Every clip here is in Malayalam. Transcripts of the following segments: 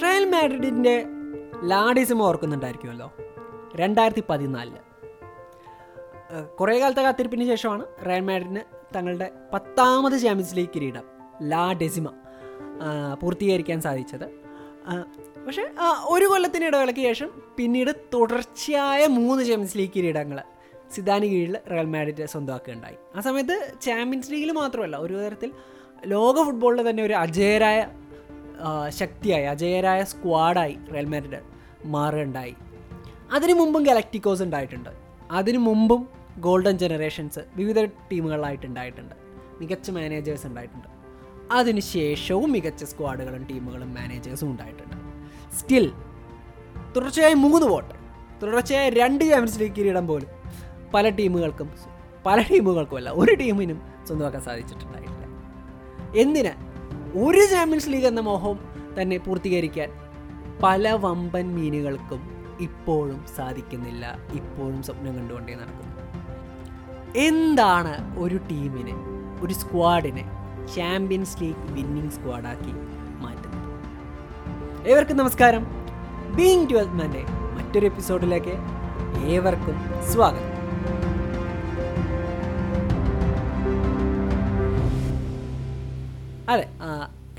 റയൽ മാഡ്രിഡിന്റെ ലാഡിസം ഓർക്കുന്നുണ്ടായിരിക്കുമല്ലോ. രണ്ടായിരത്തി പതിനാലിൽ കുറേ കാലത്തെ കാത്തിരിപ്പിന് ശേഷമാണ് റയൽ മാഡ്രിഡിന് തങ്ങളുടെ പത്താമത് ചാമ്പ്യൻസ് ലീഗ് കിരീടം ലാ ഡെസിമ പൂർത്തീകരിക്കാൻ സാധിച്ചത്. പക്ഷേ ഒരു കൊല്ലത്തിന് ഇടവേളയ്ക്ക് ശേഷം പിന്നീട് തുടർച്ചയായ മൂന്ന് ചാമ്പ്യൻസ് ലീഗ് കിരീടങ്ങൾ സിദാന് കീഴിൽ റയൽ മാഡ്രിഡ് സ്വന്തമാക്കുകയുണ്ടായി. ആ സമയത്ത് ചാമ്പ്യൻസ് ലീഗിൽ മാത്രമല്ല ഒരു തരത്തിൽ ലോക ഫുട്ബോളിൽ തന്നെ ഒരു അജയരായ ശക്തിയായി. അജയരായ സ്ക്വാഡായി റയൽ മാഡ്രിഡ് മാറുകയുണ്ടായി. അതിനു മുമ്പും ഗലക്റ്റിക്കോസ് ഉണ്ടായിട്ടുണ്ട്. അതിനു മുമ്പും ഗോൾഡൻ ജനറേഷൻസ് വിവിധ ടീമുകളായിട്ടുണ്ടായിട്ടുണ്ട് മികച്ച മാനേജേഴ്സ് ഉണ്ടായിട്ടുണ്ട്. അതിനുശേഷവും മികച്ച സ്ക്വാഡുകളും ടീമുകളും മാനേജേഴ്സും ഉണ്ടായിട്ടുണ്ട്. സ്റ്റിൽ തുടർച്ചയായി മൂന്ന് വോട്ട് തുടർച്ചയായി രണ്ട് ചാമ്പ്യൻസ് ലീഗ് കിരീടം പോലും പല ടീമുകൾക്കും പല ടീമുകൾക്കുമല്ല ഒരു ടീമിനും സ്വന്തമാക്കാൻ സാധിച്ചിട്ടുണ്ടായിട്ടില്ല. എന്തിന്? ഒരു ചാമ്പ്യൻസ് ലീഗ് എന്ന മോഹം തന്നെ പൂർത്തീകരിക്കാൻ പല വമ്പൻ മീനുകൾക്കും ഇപ്പോഴും സാധിക്കുന്നില്ല. ഇപ്പോഴും സ്വപ്നം കണ്ടുകൊണ്ടേ നടക്കുന്നു. എന്താണ് ഒരു ടീമിനെ ഒരു സ്ക്വാഡിനെ ചാമ്പ്യൻസ് ലീഗ് വിന്നിംഗ് സ്ക്വാഡാക്കി മാറ്റുന്നത്? ഏവർക്കും നമസ്കാരം. ബീങ് ട്വൽത്ത് മാന്റെ മറ്റൊരു എപ്പിസോഡിലേക്ക് ഏവർക്കും സ്വാഗതം. അതെ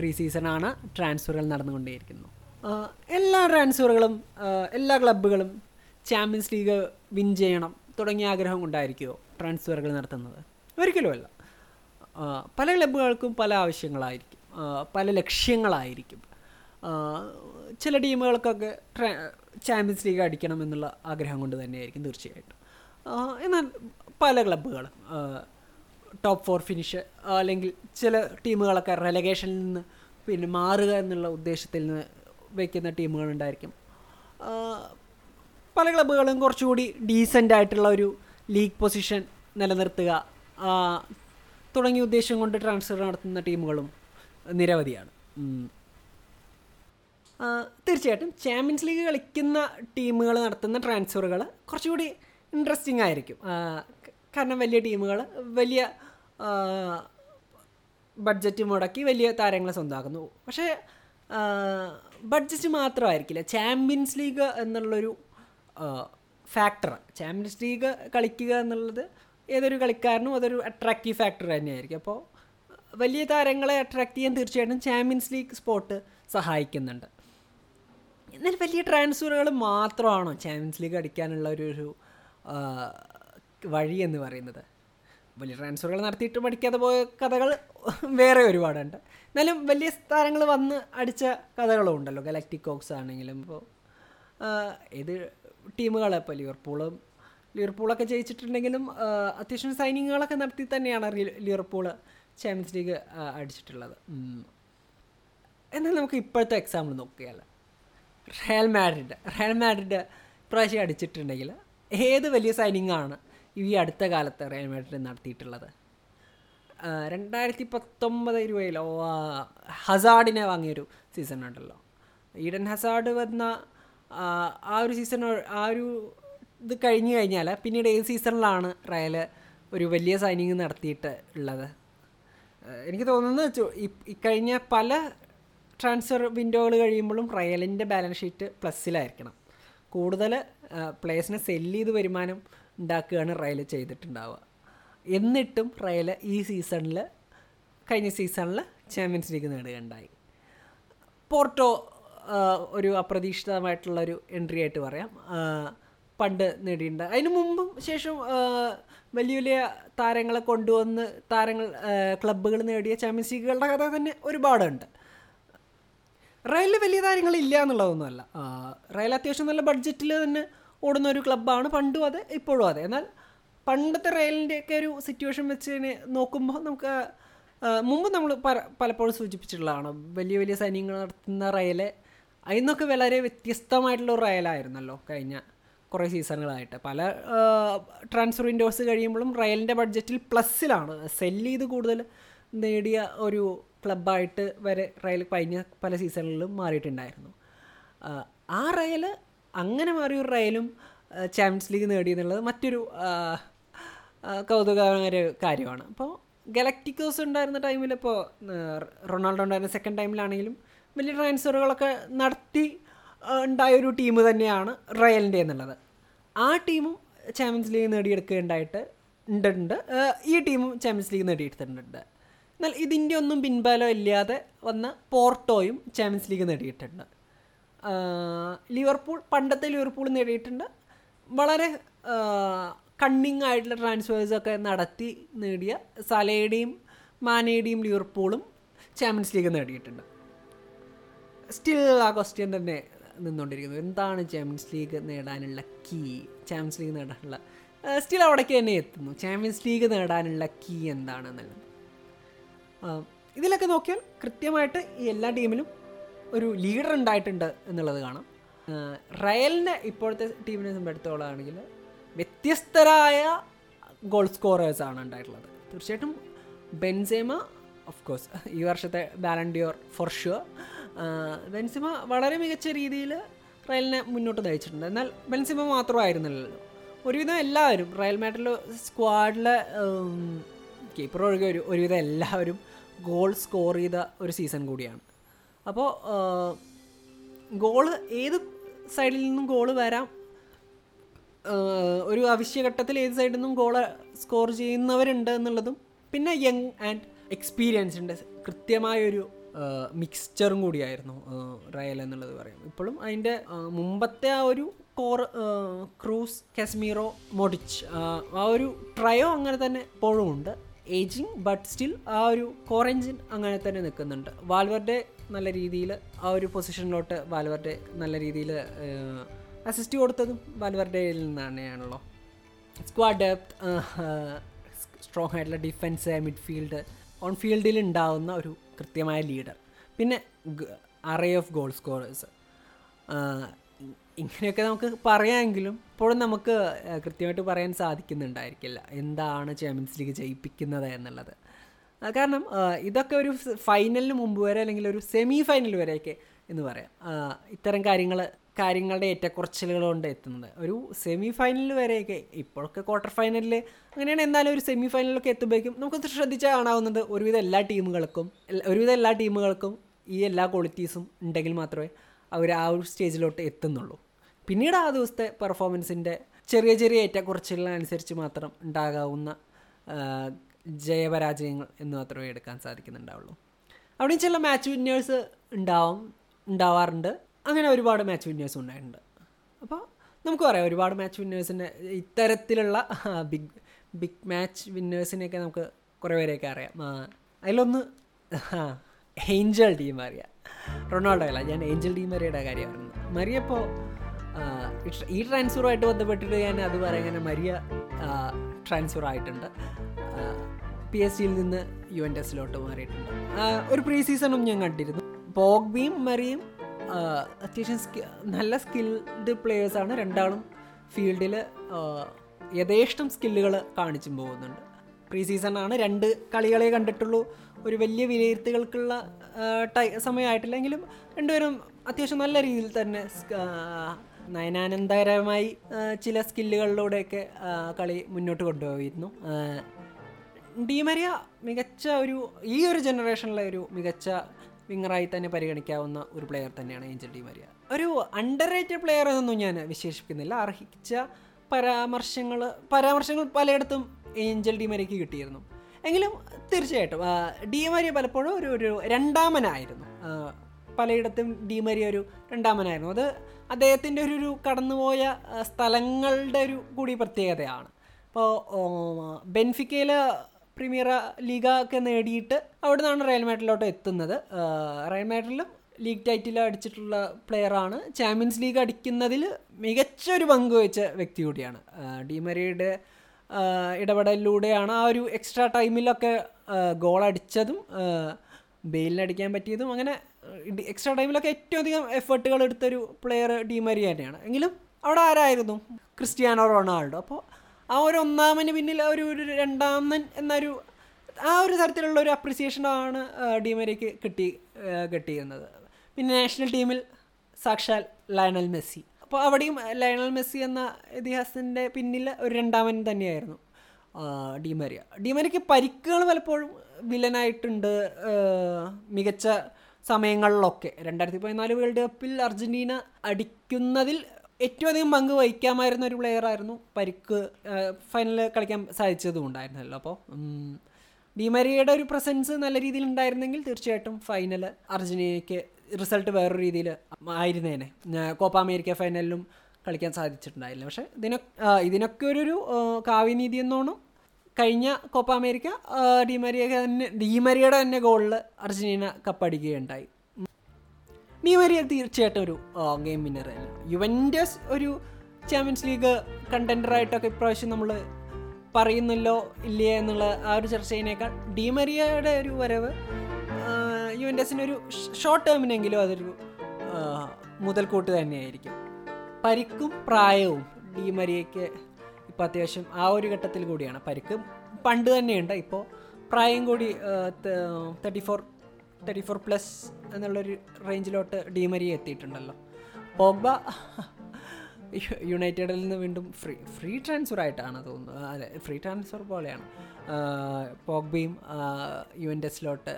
പ്രീ സീസണാണ് ട്രാൻസ്ഫറുകൾ നടന്നുകൊണ്ടേയിരിക്കുന്നു. ആ, എല്ലാ ട്രാൻസ്ഫറുകളും എല്ലാ ക്ലബ്ബുകളും ചാമ്പ്യൻസ് ലീഗ് വിൻ ചെയ്യണം തുടങ്ങിയ ആഗ്രഹം കൊണ്ടായിരിക്കുമോ ട്രാൻസ്ഫറുകൾ നടത്തുന്നത്? ഒരിക്കലുമല്ല. പല ക്ലബ്ബുകൾക്കും പല ആവശ്യങ്ങളായിരിക്കും. പല ലക്ഷ്യങ്ങളായിരിക്കും. ചില ടീമുകൾക്കൊക്കെ ചാമ്പ്യൻസ് ലീഗ് അടിക്കണം എന്നുള്ള ആഗ്രഹം കൊണ്ട് തന്നെയായിരിക്കും തീർച്ചയായിട്ടും. എന്നാൽ പല ക്ലബ്ബുകളും ടോപ്പ് ഫോർ ഫിനിഷ് അല്ലെങ്കിൽ ചില ടീമുകളൊക്കെ റെലഗേഷനിൽ നിന്ന് പിന്നെ മാറുക എന്നുള്ള ഉദ്ദേശത്തിൽ നിന്ന് വയ്ക്കുന്ന ടീമുകളുണ്ടായിരിക്കും. പല ക്ലബ്ബുകളും കുറച്ചുകൂടി ഡീസന്റ് ആയിട്ടുള്ള ഒരു ലീഗ് പൊസിഷൻ നിലനിർത്തുക തുടങ്ങിയ ഉദ്ദേശം കൊണ്ട് ട്രാൻസ്ഫർ നടത്തുന്ന ടീമുകളും നിരവധിയാണ്. തീർച്ചയായിട്ടും ചാമ്പ്യൻസ് ലീഗ് കളിക്കുന്ന ടീമുകൾ നടത്തുന്ന ട്രാൻസ്ഫറുകൾ കുറച്ചുകൂടി ഇൻട്രസ്റ്റിംഗ് ആയിരിക്കും. കാരണം വലിയ ടീമുകൾ വലിയ ബഡ്ജറ്റ് മുടക്കി വലിയ താരങ്ങളെ സ്വന്തമാക്കുന്നു. പക്ഷേ ബഡ്ജറ്റ് മാത്രമായിരിക്കില്ല. ചാമ്പ്യൻസ് ലീഗ് എന്നുള്ളൊരു ഫാക്ടർ ചാമ്പ്യൻസ് ലീഗ് കളിക്കുക എന്നുള്ളത് ഏതൊരു കളിക്കാരനും അതൊരു അട്രാക്റ്റീവ് ഫാക്ടർ തന്നെയായിരിക്കും. അപ്പോൾ വലിയ താരങ്ങളെ അട്രാക്റ്റ് ചെയ്യാൻ തീർച്ചയായിട്ടും ചാമ്പ്യൻസ് ലീഗ് സ്പോട്ട് സഹായിക്കുന്നുണ്ട്. എന്നാൽ വലിയ ട്രാൻസ്ഫറുകൾ മാത്രമാണോ ചാമ്പ്യൻസ് ലീഗ് അടിക്കാനുള്ള ഒരു വഴി എന്ന് പറയുന്നത്? വലിയ ട്രാൻസ്ഫറുകൾ നടത്തിയിട്ട് പഠിക്കാതെ പോയ കഥകൾ വേറെ ഒരുപാടുണ്ട്. എന്നാലും വലിയ താരങ്ങൾ വന്ന് അടിച്ച കഥകളും ഉണ്ടല്ലോ. കോക്സ് ആണെങ്കിലും ഇപ്പോൾ ഏത് ടീമുകളെ ഇപ്പോൾ ലിവർപൂളും ലിവർപൂളൊക്കെ ജയിച്ചിട്ടുണ്ടെങ്കിലും അത്യാവശ്യം സൈനിങ്ങുകളൊക്കെ നടത്തി തന്നെയാണ് ലിവർപൂൾ ചാമ്പ്യൻസ് ലീഗ് അടിച്ചിട്ടുള്ളത്. എന്നാൽ നമുക്ക് ഇപ്പോഴത്തെ എക്സാമ്പിൾ നോക്കിയാൽ റയൽ മാഡ്രിഡ് റയൽ മാഡ്രിഡ് പ്രാവശ്യം അടിച്ചിട്ടുണ്ടെങ്കിൽ ഏത് വലിയ സൈനിങ് ആണ് ഈ അടുത്ത കാലത്ത് റയൽ മാഡ്രിഡ് നടത്തിയിട്ടുള്ളത്. രണ്ടായിരത്തി പത്തൊമ്പത് രൂപയിലോ ഹസാഡിനെ വാങ്ങിയൊരു സീസൺ ഉണ്ടല്ലോ. ഈഡൻ ഹസാഡ് വന്ന ആ, ഒരു സീസൺ ആ ഒരു ഇത് കഴിഞ്ഞു കഴിഞ്ഞാൽ പിന്നീട് ഏത് സീസണിലാണ് റയൽ ഒരു വലിയ സൈനിങ് നടത്തിയിട്ട് ഉള്ളത്? എനിക്ക് തോന്നുന്നത് ഇക്കഴിഞ്ഞ പല ട്രാൻസ്ഫർ വിൻഡോകൾ കഴിയുമ്പോഴും റയലിന്റെ ബാലൻസ് ഷീറ്റ് പ്ലസ്സിലായിരിക്കണം കൂടുതൽ പ്ലേയേഴ്സിനെ സെല്ല് ചെയ്ത് വരുമാനം ഉണ്ടാക്കുകയാണ് റയൽ ചെയ്തിട്ടുണ്ടാവുക. എന്നിട്ടും റയൽ ഈ സീസണിൽ കഴിഞ്ഞ സീസണിൽ ചാമ്പ്യൻസ് ലീഗ് നേടുകയുണ്ടായി. പോർട്ടോ ഒരു അപ്രതീക്ഷിതമായിട്ടുള്ള ഒരു എൻട്രി ആയിട്ട് പറയാം. പണ്ട് നേടിയിട്ടുണ്ട്. അതിനു മുമ്പും ശേഷം വലിയ വലിയ താരങ്ങളെ കൊണ്ടുവന്ന് താരങ്ങൾ ക്ലബ്ബുകൾ നേടിയ ചാമ്പ്യൻസ് ലീഗുകളുടെ കഥ തന്നെ ഒരുപാടുണ്ട്. റയലിൽ വലിയ താരങ്ങളില്ല എന്നുള്ളതൊന്നുമല്ല. റയൽ അത്യാവശ്യം നല്ല ബഡ്ജറ്റിൽ തന്നെ ഓടുന്ന ഒരു ക്ലബ്ബാണ്. പണ്ടും അതെ ഇപ്പോഴും അതെ. എന്നാൽ പണ്ടത്തെ റയലിന്റെയൊക്കെ ഒരു സിറ്റുവേഷൻ വെച്ച് നോക്കുമ്പോൾ നമുക്ക് മുമ്പ് നമ്മൾ പലപ്പോഴും സൂചിപ്പിച്ചിട്ടുള്ളതാണ്. വലിയ വലിയ സൈന്യങ്ങൾ നടത്തുന്ന റയൽ അതിൽ നിന്നൊക്കെ വളരെ വ്യത്യസ്തമായിട്ടുള്ള ഒരു റയലായിരുന്നല്ലോ കഴിഞ്ഞ കുറേ സീസണുകളായിട്ട്. പല ട്രാൻസ്ഫർ വിൻഡോസ് കഴിയുമ്പോഴും റയലിന്റെ ബഡ്ജറ്റിൽ പ്ലസ്സിലാണ്. സെല്ല് ചെയ്ത് കൂടുതൽ നേടിയ ഒരു ക്ലബ്ബായിട്ട് വരെ റയൽ കഴിഞ്ഞ പല സീസണുകളിലും മാറിയിട്ടുണ്ടായിരുന്നു. ആ റയൽ അങ്ങനെ മാറിയ ഒരു റയലും ചാമ്പ്യൻസ് ലീഗ് നേടി എന്നുള്ളത് മറ്റൊരു കൗതുകകരമായ കാര്യമാണ്. അപ്പോൾ ഗലക്റ്റിക്കോസ് ഉണ്ടായിരുന്ന ടൈമിൽ ഇപ്പോൾ റൊണാൾഡോ ഉണ്ടായിരുന്ന സെക്കൻഡ് ടൈമിലാണെങ്കിലും വലിയ ട്രാൻസ്ഫറുകളൊക്കെ നടത്തി ഉണ്ടായ ഒരു ടീം തന്നെയാണ് റയലിന്റെ എന്നുള്ളത്. ആ ടീമും ചാമ്പ്യൻസ് ലീഗ് നേടിയെടുക്കുകയുണ്ടായിട്ട് ഉണ്ടുണ്ട് ഈ ടീമും ചാമ്പ്യൻസ് ലീഗ് നേടിയെടുത്തിട്ടുണ്ട്. എന്നാൽ ഇതിന്റെ ഒന്നും പിൻബലം ഇല്ലാതെ വന്ന പോർട്ടോയും ചാമ്പ്യൻസ് ലീഗ് നേടിയിട്ടുണ്ട്. ലിവർപൂൾ പണ്ടത്തെ ലിവർപൂൾ നേടിയിട്ടുണ്ട്. വളരെ കണ്ണിങ് ആയിട്ടുള്ള ട്രാൻസ്ഫേഴ്സൊക്കെ നടത്തി നേടിയ സലയുടെയും മാനയുടെയും ലിവർപൂളും ചാമ്പ്യൻസ് ലീഗ് നേടിയിട്ടുണ്ട്. സ്റ്റിൽ ആ ക്വസ്റ്റ്യൻ തന്നെ നിന്നുകൊണ്ടിരിക്കുന്നത് എന്താണ് ചാമ്പ്യൻസ് ലീഗ് നേടാനുള്ള കീ ചാമ്പ്യൻസ് ലീഗ് നേടാനുള്ള സ്റ്റിൽ അവിടേക്ക് തന്നെ എത്തുന്നു. ചാമ്പ്യൻസ് ലീഗ് നേടാനുള്ള കീ എന്താണെന്നുള്ളത്. ഇതിലൊക്കെ നോക്കിയാൽ കൃത്യമായിട്ട് എല്ലാ ടീമിലും ഒരു ലീഡർ ഉണ്ടായിട്ടുണ്ട് എന്നുള്ളത് കാണാം. റയലിനെ ഇപ്പോഴത്തെ ടീമിനെ സംബന്ധിച്ചിടത്തോളാണെങ്കിൽ വ്യത്യസ്തരായ ഗോൾ സ്കോറേഴ്സാണ് ഉണ്ടായിട്ടുള്ളത്. തീർച്ചയായിട്ടും ബെൻസേമ ഓഫ് കോഴ്സ് ഈ വർഷത്തെ ബാലൻഡിയോർ ഫോർ ഷുവർ ബെൻസിമ വളരെ മികച്ച രീതിയിൽ റയലിനെ മുന്നോട്ട് നയിച്ചിട്ടുണ്ട്. എന്നാൽ ബെൻസിമ മാത്രമായിരുന്നില്ലല്ലോ. ഒരുവിധം എല്ലാവരും റയൽ മാഡ്രിഡ് സ്ക്വാഡിലെ കീപ്പർ ഒഴികെ ഒരു ഒരുവിധം എല്ലാവരും ഗോൾ സ്കോർ ചെയ്ത ഒരു സീസൺ കൂടിയാണ്. അപ്പോൾ ഗോൾ ഏത് സൈഡിൽ നിന്നും ഗോൾ വരാം? ഒരു അവശ്യഘട്ടത്തിൽ ഏത് സൈഡിൽ നിന്നും ഗോൾ സ്കോർ ചെയ്യുന്നവരുണ്ട് എന്നുള്ളതും പിന്നെ യങ് ആൻഡ് എക്സ്പീരിയൻസ് ഉണ്ട്. കൃത്യമായൊരു മിക്സ്ചറും കൂടിയായിരുന്നു റയൽ എന്നുള്ളത് പറയാം ഇപ്പോഴും അതിന്റെ മുമ്പത്തെ ആ ഒരു കോർ ക്രൂസ് കാശ്മീറോ മൊഡിച്ച് ആ ഒരു ട്രയോ അങ്ങനെ തന്നെ ഇപ്പോഴും ഉണ്ട്. ഏജിങ് ബട്ട് സ്റ്റിൽ ആ ഒരു കോറഞ്ചിൻ അങ്ങനെ തന്നെ നിൽക്കുന്നുണ്ട്. വാൽവറുടെ നല്ല രീതിയിൽ ആ ഒരു പൊസിഷനിലോട്ട് വാൽവറുടെ നല്ല രീതിയിൽ അസിസ്റ്റ് കൊടുത്തതും വാൽവറുടെയിൽ നിന്നാണല്ലോ സ്ക്വാഡ് ഡെപ്ത് സ്ട്രോങ് ആയിട്ടുള്ള ഡിഫൻസ് മിഡ്ഫീൽഡ് ഓൺ ഫീൽഡിൽ ഉണ്ടാകുന്ന ഒരു കൃത്യമായ ലീഡർ പിന്നെ അറേ ഓഫ് ഗോൾ സ്കോറേഴ്സ് ഇങ്ങനെയൊക്കെ നമുക്ക് പറയാമെങ്കിലും ഇപ്പോഴും നമുക്ക് കൃത്യമായിട്ട് പറയാൻ സാധിക്കുന്നുണ്ടായിരിക്കില്ല എന്താണ് ചാമ്പ്യൻസ് ലീഗ് ജയിപ്പിക്കുന്നത് എന്നുള്ളത്. കാരണം ഇതൊക്കെ ഒരു ഫൈനലിന് മുമ്പ് വരെ അല്ലെങ്കിൽ ഒരു സെമി ഫൈനൽ വരെയൊക്കെ എന്ന് പറയാം. ഇത്തരം കാര്യങ്ങൾ കാര്യങ്ങളുടെ ഏറ്റക്കുറച്ചിലുകൾ കൊണ്ട് എത്തുന്നത്. ഒരു സെമി ഫൈനൽ വരെയൊക്കെ ഇപ്പോഴൊക്കെ ക്വാർട്ടർ ഫൈനലിൽ അങ്ങനെയാണ് എന്നാലും ഒരു സെമി ഫൈനലിലൊക്കെ എത്തുമ്പോഴേക്കും നമുക്ക് ശ്രദ്ധിച്ചാൽ കാണാവുന്നത് ഒരുവിധം എല്ലാ ടീമുകൾക്കും ഒരുവിധം എല്ലാ ടീമുകൾക്കും ഈ എല്ലാ ക്വാളിറ്റീസും ഉണ്ടെങ്കിൽ മാത്രമേ അവർ ആ ഒരു സ്റ്റേജിലോട്ട് എത്തുന്നുള്ളൂ. പിന്നീട് ആ ദിവസത്തെ പെർഫോമൻസിന്റെ ചെറിയ ചെറിയ ഏറ്റക്കുറച്ചിലനുസരിച്ച് മാത്രം ഉണ്ടാകാവുന്ന ജയപരാജയങ്ങൾ എന്ന് മാത്രമേ എടുക്കാൻ സാധിക്കുന്നുണ്ടാവുള്ളൂ. അവിടെയും ചില മാച്ച് വിന്നേഴ്സ് ഉണ്ടാവും ഉണ്ടാവാറുണ്ട്. അങ്ങനെ ഒരുപാട് മാച്ച് വിന്നേഴ്സ് ഉണ്ടായിട്ടുണ്ട്. അപ്പോൾ നമുക്ക് പറയാം ഒരുപാട് മാച്ച് വിന്നേഴ്സിന്റെ ഇത്തരത്തിലുള്ള ബിഗ് ബിഗ് മാച്ച് വിന്നേഴ്സിനെയൊക്കെ നമുക്ക് കുറേ പേരെയൊക്കെ അറിയാം. അതിലൊന്ന് ഏഞ്ചൽ ടീം അറിയാം. റൊണാൾഡോ അല്ല ഞാൻ ഏഞ്ചൽ ഡി മറിയുടെ കാര്യം പറയുന്നത് മരിയ ഇപ്പോൾ ഈ ട്രാൻസ്ഫറുമായിട്ട് ബന്ധപ്പെട്ടിട്ട് ഞാൻ അത് പറയാൻ മരിയ ട്രാൻസ്ഫർ ആയിട്ടുണ്ട് പി എസ് സിയിൽ നിന്ന് യു എൻ എസിലോട്ട് മാറിയിട്ടുണ്ട് ഒരു പ്രീ സീസണും ഞാൻ കണ്ടിരുന്നു. പോഗ്ബിയും മറിയും അത്യാവശ്യം നല്ല സ്കിൽഡ് പ്ലേയേഴ്സാണ് രണ്ടാളും ഫീൽഡിൽ യഥേഷ്ടം സ്കില്ലുകൾ കാണിച്ചും പോകുന്നുണ്ട്. പ്രീ ആണ്. രണ്ട് കളികളെ കണ്ടിട്ടുള്ളൂ. ഒരു വലിയ വിലയിരുത്തുകൾക്കുള്ള ടൈ സമയമായിട്ടില്ലെങ്കിലും രണ്ടുപേരും അത്യാവശ്യം നല്ല രീതിയിൽ തന്നെ നയനാനന്ദകരമായി ചില സ്കില്ലുകളിലൂടെയൊക്കെ കളി മുന്നോട്ട് കൊണ്ടുപോയിരുന്നു. ഡിമരിയ മികച്ച ഒരു ഈ ഒരു ജനറേഷനിലെ ഒരു മികച്ച വിങ്ങറായി തന്നെ പരിഗണിക്കാവുന്ന ഒരു പ്ലെയർ തന്നെയാണ് ഏഞ്ചൽ ഡിമരിയ. ഒരു അണ്ടർ റേറ്റഡ് പ്ലെയർ എന്നൊന്നും ഞാൻ വിശേഷിപ്പിക്കുന്നില്ല. അർഹിച്ച പരാമർശങ്ങൾ പരാമർശങ്ങൾ പലയിടത്തും ഏഞ്ചൽ ഡിമരിക്ക് കിട്ടിയിരുന്നു. എങ്കിലും തീർച്ചയായിട്ടും ഡിമരിയ പലപ്പോഴും ഒരു ഒരു രണ്ടാമനായിരുന്നു. പലയിടത്തും ഡിമരിയ ഒരു രണ്ടാമനായിരുന്നു. അത് അദ്ദേഹത്തിന്റെ ഒരു ഒരു കടന്നുപോയ സ്ഥലങ്ങളുടെ ഒരു കൂടി പ്രത്യേകതയാണ്. ഇപ്പോൾ ബെൻഫിക്കയിൽ പ്രീമിയർ ലീഗ ഒക്കെ നേടിയിട്ട് അവിടെ നിന്നാണ് റയൽ മാഡ്രിലോട്ട് എത്തുന്നത്. റയൽ മാഡ്രിലും ലീഗ് ടൈറ്റിൽ അടിച്ചിട്ടുള്ള പ്ലെയറാണ്. ചാമ്പ്യൻസ് ലീഗ് അടിക്കുന്നതിൽ മികച്ച ഒരു പങ്ക് വഹിച്ച വ്യക്തി കൂടിയാണ്. ഡിമരിയുടെ ഇടപെടലിലൂടെയാണ് ആ ഒരു എക്സ്ട്രാ ടൈമിലൊക്കെ ഗോൾ അടിച്ചതും ബെയിലിനടിക്കാൻ പറ്റിയതും അങ്ങനെ എക്സ്ട്രാ ടൈമിലൊക്കെ ഏറ്റവും അധികം എഫേർട്ടുകൾ എടുത്തൊരു പ്ലെയർ ഡിമരി തന്നെയാണ്. എങ്കിലും അവിടെ ആരായിരുന്നു? Cristiano Ronaldo. അപ്പോൾ ആ ഒരു ഒന്നാമന് പിന്നിൽ ഒരു ഒരു രണ്ടാമൻ എന്നൊരു ആ ഒരു തരത്തിലുള്ള ഒരു അപ്രിസിയേഷനാണ് ഡിമരിക്ക് കിട്ടി കിട്ടിയിരുന്നത്. പിന്നെ നാഷണൽ ടീമിൽ സാക്ഷാൽ ലയണൽ മെസ്സി അപ്പോൾ അവിടെയും ലയണൽ മെസ്സി എന്ന ഇതിഹാസത്തിന്റെ പിന്നിൽ ഒരു രണ്ടാമൻ തന്നെയായിരുന്നു ഡിമരിയ ഡിമരിക്ക് പരിക്കുകൾ പലപ്പോഴും വില്ലനായിട്ടുണ്ട് മികച്ച സമയങ്ങളിലൊക്കെ. രണ്ടായിരത്തി പതിനാല് വേൾഡ് കപ്പിൽ അർജന്റീന അടിക്കുന്നതിൽ ഏറ്റവും അധികം പങ്ക് വഹിക്കാമായിരുന്ന ഒരു പ്ലെയർ ആയിരുന്നു പരിക്ക് ഫൈനലിൽ കളിക്കാൻ സാധിച്ചതും ഉണ്ടായിരുന്നല്ലോ. അപ്പോൾ ഡിമരിയയുടെ ഒരു പ്രസൻസ് നല്ല രീതിയിൽ ഉണ്ടായിരുന്നെങ്കിൽ തീർച്ചയായിട്ടും ഫൈനൽ അർജന്റീനയ്ക്ക് റിസൾട്ട് വേറൊരു രീതിയിൽ ആയിരുന്നേനെ. കോപ്പ അമേരിക്ക ഫൈനലിലും കളിക്കാൻ സാധിച്ചിട്ടുണ്ടായില്ല. പക്ഷേ ഇതിനൊക്കെ ഇതിനൊക്കെ ഒരു കാവ്യനീതി എന്നോണം കഴിഞ്ഞ കോപ്പ അമേരിക്ക ഡിമരിയ തന്നെ ഡിമരിയയുടെ തന്നെ ഗോളിൽ അർജന്റീന കപ്പടിക്കുകയുണ്ടായി ഡിമരിയ തീർച്ചയായിട്ടും ഒരു ഗെയിം വിന്നർ തന്നെ യുവന്റസ് ഒരു ചാമ്പ്യൻസ് ലീഗ് കണ്ടൻഡറായിട്ടൊക്കെ ഇപ്രാവശ്യം നമ്മൾ പറയുന്നല്ലോ ഇല്ലയോ എന്നുള്ള ആ ഒരു ചർച്ചയിനേക്കാൾ ഡിമരിയയുടെ ഒരു വരവ് യുവന്റസിനൊരു ഷോർട്ട് ടേമിനെങ്കിലും അതൊരു മുതൽക്കൂട്ട് തന്നെയായിരിക്കും. പരിക്കും പ്രായവും ഡി മരിയയ്ക്ക് ഇപ്പോൾ അത്യാവശ്യം ആ ഒരു ഘട്ടത്തിൽ കൂടിയാണ്. പരിക്ക് പണ്ട് തന്നെയുണ്ട്. ഇപ്പോൾ പ്രായം കൂടി thirty four thirty four plus എന്നുള്ളൊരു റേഞ്ചിലോട്ട് ഡിമരിയ എത്തിയിട്ടുണ്ടല്ലോ. പോഗ്ബ യുണൈറ്റഡിൽ നിന്ന് വീണ്ടും ഫ്രീ ഫ്രീ ട്രാൻസ്ഫർ ആയിട്ടാണ് തോന്നുന്നത്. അതെ ഫ്രീ ട്രാൻസ്ഫർ പോലെയാണ്. പോഗ്ബയും യുവന്റസിലോട്ട്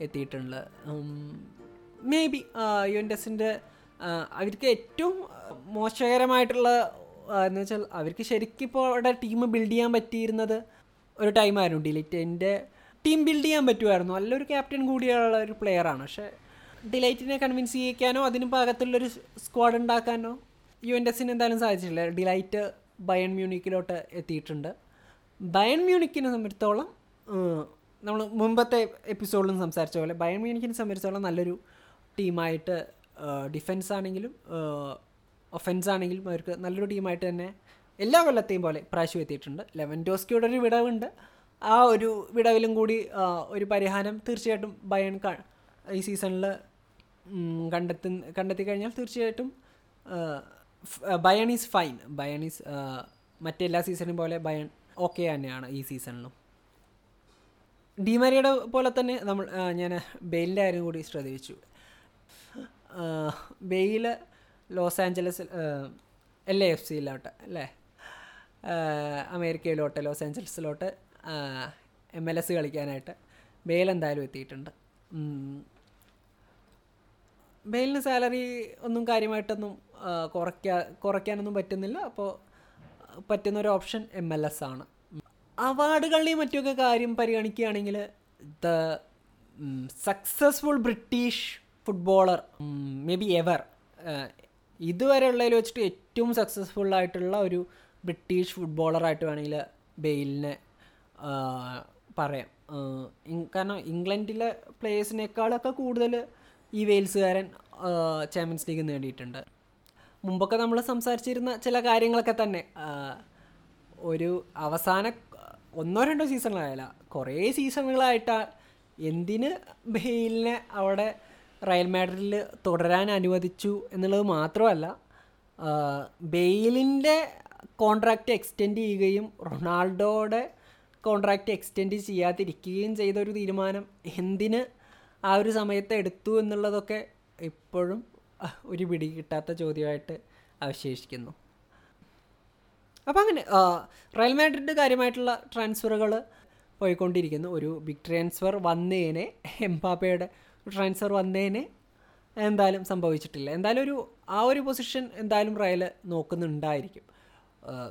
എത്തിയിട്ടുണ്ട് മേ ബി യുവന്റസിന്റെ അവർക്ക് ഏറ്റവും മോശകരമായിട്ടുള്ള എന്ന് വെച്ചാൽ അവർക്ക് ശരിക്കും അവിടെ ടീം ബിൽഡ് ചെയ്യാൻ പറ്റിയിരുന്നത് ഒരു ടൈമായിരുന്നു ഡിലൈറ്റിന്റെ ടീം ബിൽഡ് ചെയ്യാൻ പറ്റുമായിരുന്നു. നല്ലൊരു ക്യാപ്റ്റൻ കൂടിയുള്ള ഒരു പ്ലെയറാണ് പക്ഷേ ഡിലൈറ്റിനെ കൺവിൻസ് ചെയ്യിക്കാനോ അതിന് പാകത്തുള്ളൊരു സ്ക്വാഡ് ഉണ്ടാക്കാനോ യു എൻ എന്തായാലും സാധിച്ചില്ല ഡിലൈറ്റ് ബയൺ മ്യൂണിക്കിലോട്ട് എത്തിയിട്ടുണ്ട്. ബയൺ മ്യൂണിക്കിനെ സംബന്ധിച്ചോളം നമ്മൾ മുമ്പത്തെ എപ്പിസോഡിലും സംസാരിച്ച പോലെ ബയൺ മ്യൂണിക്കിനെ സംബന്ധിച്ചോളം നല്ലൊരു ടീമായിട്ട് ഡിഫെൻസ് ആണെങ്കിലും ഒഫെൻസ് ആണെങ്കിലും അവർക്ക് നല്ലൊരു ടീമായിട്ട് തന്നെ എല്ലാ കൊല്ലത്തെയും പോലെ പ്രാവശ്യം എത്തിയിട്ടുണ്ട്. ലെവൻ ഡോസ്കിയുടെ ഒരു വിടവുണ്ട്. ആ ഒരു വിടവിലും കൂടി ഒരു പരിഹാരം തീർച്ചയായിട്ടും ബയൺ ഈ സീസണിൽ കണ്ടെത്തി കണ്ടെത്തി കഴിഞ്ഞാൽ തീർച്ചയായിട്ടും Bayern is fine Bayern is മറ്റെല്ലാ സീസണും പോലെ ബയൺ ഓക്കെ തന്നെയാണ് ഈ സീസണിലും ഡിമരിയുടെ പോലെ തന്നെ നമ്മൾ ഞാൻ ബെയിലിന്റെ കാര്യം കൂടി ശ്രദ്ധിച്ചു. Bale Los Angeles L A F സിയിലോട്ട് അല്ലേ? അമേരിക്കയിലോട്ട് ലോസ് ആഞ്ചലസിലോട്ട് എം എൽ എസ് കളിക്കാനായിട്ട് ബെയിൽ എന്തായാലും എത്തിയിട്ടുണ്ട്. ബെയിലിന് സാലറി ഒന്നും കാര്യമായിട്ടൊന്നും കുറയ്ക്കാ കുറയ്ക്കാനൊന്നും പറ്റുന്നില്ല. അപ്പോൾ പറ്റുന്നൊരു ഓപ്ഷൻ എം എൽ എസ് ആണ്. അവാർഡുകളുടെയും മറ്റൊക്കെ കാര്യം പരിഗണിക്കുകയാണെങ്കിൽ the successful British footballer may be ever ഇതുവരെയുള്ളതിൽ വെച്ചിട്ട് ഏറ്റവും സക്സസ്ഫുൾ ആയിട്ടുള്ള ഒരു ബ്രിട്ടീഷ് ഫുട്ബോളറായിട്ട് വേണമെങ്കിൽ ബെയിലിനെ പറയാം. കാരണം ഇംഗ്ലണ്ടിലെ പ്ലേയേഴ്സിനേക്കാളൊക്കെ കൂടുതൽ ഈ വെയിൽസുകാരൻ ചാമ്പ്യൻസ് ലീഗ് നേടിയിട്ടുണ്ട്. മുമ്പൊക്കെ നമ്മൾ സംസാരിച്ചിരുന്ന ചില കാര്യങ്ങളൊക്കെ തന്നെ ഒരു അവസാന ഒന്നോ രണ്ടോ സീസണുകളായാല കുറേ സീസണുകളായിട്ടാണ് എന്തിന് ബെയിലിനെ അവിടെ റയൽ മാഡ്രിഡിൽ തുടരാൻ അനുവദിച്ചു എന്നുള്ളത് മാത്രമല്ല ബെയിലിന്റെ കോൺട്രാക്റ്റ് എക്സ്റ്റെൻഡ് ചെയ്യുകയും റൊണാൾഡോയുടെ കോൺട്രാക്റ്റ് എക്സ്റ്റെൻഡ് ചെയ്യാതിരിക്കുകയും ചെയ്ത ഒരു തീരുമാനം എന്തിന് ആ ഒരു സമയത്ത് എടുത്തു എന്നുള്ളതൊക്കെ ഇപ്പോഴും ഒരു പിടി കിട്ടാത്ത ചോദ്യമായിട്ട് അവശേഷിക്കുന്നു. അപ്പോൾ അങ്ങനെ റയൽ മാഡ്രിഡ് കാര്യമായിട്ടുള്ള ട്രാൻസ്ഫറുകൾ പോയിക്കൊണ്ടിരിക്കുന്നു. ഒരു ബിഗ് ട്രാൻസ്ഫർ വന്നേനെ എംപാപ്പയുടെ ട്രാൻസ്ഫർ വന്നേനെ എന്തായാലും സംഭവിച്ചിട്ടില്ല. എന്തായാലും ഒരു ആ ഒരു പൊസിഷൻ എന്തായാലും റയൽ നോക്കുന്നുണ്ടായിരിക്കും.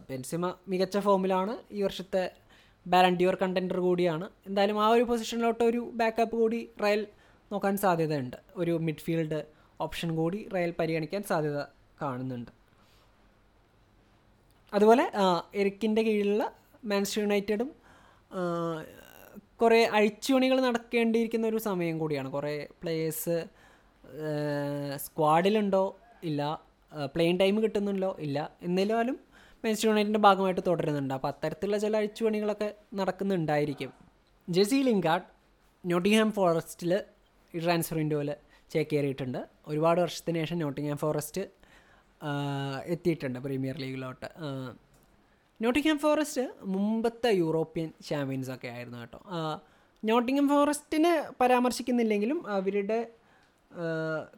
ബെൻസിമ മികച്ച ഫോമിലാണ് ഈ വർഷത്തെ ബാലൻഡിയോർ കണ്ടൻഡർ കൂടിയാണ്. എന്തായാലും ആ ഒരു പൊസിഷനിലോട്ട് ഒരു ബാക്കപ്പ് കൂടി റയൽ നോക്കാൻ സാധ്യതയുണ്ട്. ഒരു മിഡ്ഫീൽഡ് ഓപ്ഷൻ കൂടി റയൽ പരിഗണിക്കാൻ സാധ്യത കാണുന്നുണ്ട്. അതുപോലെ എരിക്കിന്റെ കീഴിലുള്ള മാൻസ്റ്റർ യുണൈറ്റഡും കുറേ അഴിച്ചുപണികൾ നടക്കേണ്ടിയിരിക്കുന്ന ഒരു സമയം കൂടിയാണ്. കുറേ പ്ലേയേഴ്സ് സ്ക്വാഡിലുണ്ടോ ഇല്ല. പ്ലെയിൻ ടൈം കിട്ടുന്നുണ്ടോ? ഇല്ല. എന്നാലും മാൻസ്റ്റർ യുണൈറ്റിന്റെ ഭാഗമായിട്ട് തുടരുന്നുണ്ട്. അപ്പോൾ അത്തരത്തിലുള്ള ചില അഴിച്ചുപണികളൊക്കെ നടക്കുന്നുണ്ടായിരിക്കും. ജെസി ലിങ്കാർഡ് നോട്ടിംഗ്ഹാം ഫോറസ്റ്റിൽ ട്രാൻസ്ഫർ വിൻഡോയിൽ ചേക്കേറിയിട്ടുണ്ട് ഒരുപാട് വർഷത്തിന് ശേഷം നോട്ടിംഗ്ഹാം ഫോറസ്റ്റ് എത്തിയിട്ടുണ്ട് പ്രീമിയർ ലീഗിലോട്ട്. നോട്ടിംഗ്ഹാം ഫോറസ്റ്റ് മുമ്പത്തെ യൂറോപ്യൻ ചാമ്പ്യൻസ് ഒക്കെ ആയിരുന്നു കേട്ടോ. നോട്ടിംഗ്ഹാം ഫോറസ്റ്റിനെ പരാമർശിക്കുന്നില്ലെങ്കിലും അവരുടെ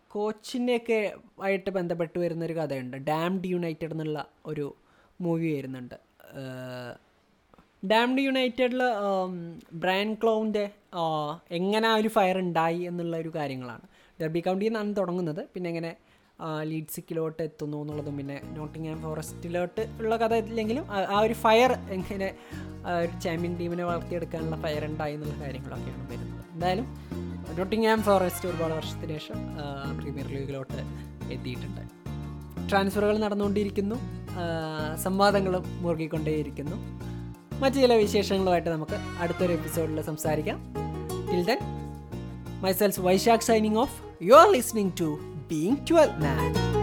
കോച്ചിനെയൊക്കെ ആയിട്ട് ബന്ധപ്പെട്ട് വരുന്നൊരു കഥയുണ്ട്. ഡാംഡ് യുണൈറ്റഡ് എന്നുള്ള ഒരു മൂവി വരുന്നുണ്ട്. ഡാംഡ് യുണൈറ്റഡിൽ ബ്രാൻ ക്ലോവിന്റെ എങ്ങനെ ആ ഒരു ഫയർ ഉണ്ടായി എന്നുള്ള ഒരു കാര്യങ്ങളാണ്. ഡർബി കൗണ്ടിയിൽ നിന്നാണ് തുടങ്ങുന്നത്. പിന്നെ എങ്ങനെ ലീഡ്സിക്കിലോട്ട് എത്തുന്നു എന്നുള്ളതും പിന്നെ നോട്ടിംഗ്ഹാം ഫോറസ്റ്റിലോട്ട് ഉള്ള കഥ ഇല്ലെങ്കിലും ആ- ഒരു ഫയർ എങ്ങനെ ഒരു ചാമ്പ്യൻ ടീമിനെ വളർത്തിയെടുക്കാനുള്ള ഫയർ ഉണ്ടായി എന്നുള്ള കാര്യങ്ങളൊക്കെയാണ് വരുന്നത്. എന്തായാലും നോട്ടിംഗ്ഹാം ഫോറസ്റ്റ് ഒരുപാട് വർഷത്തിന് ശേഷം പ്രീമിയർ ലീഗിലോട്ട് എത്തിയിട്ടുണ്ട്. ട്രാൻസ്ഫറുകൾ നടന്നുകൊണ്ടിരിക്കുന്നു സംവാദങ്ങളും മുറുകിക്കൊണ്ടേയിരിക്കുന്നു. മറ്റു ചില വിശേഷങ്ങളുമായിട്ട് നമുക്ക് അടുത്തൊരു എപ്പിസോഡിൽ സംസാരിക്കാം. Till then myself Vaishakh signing off you are listening to being 12 na.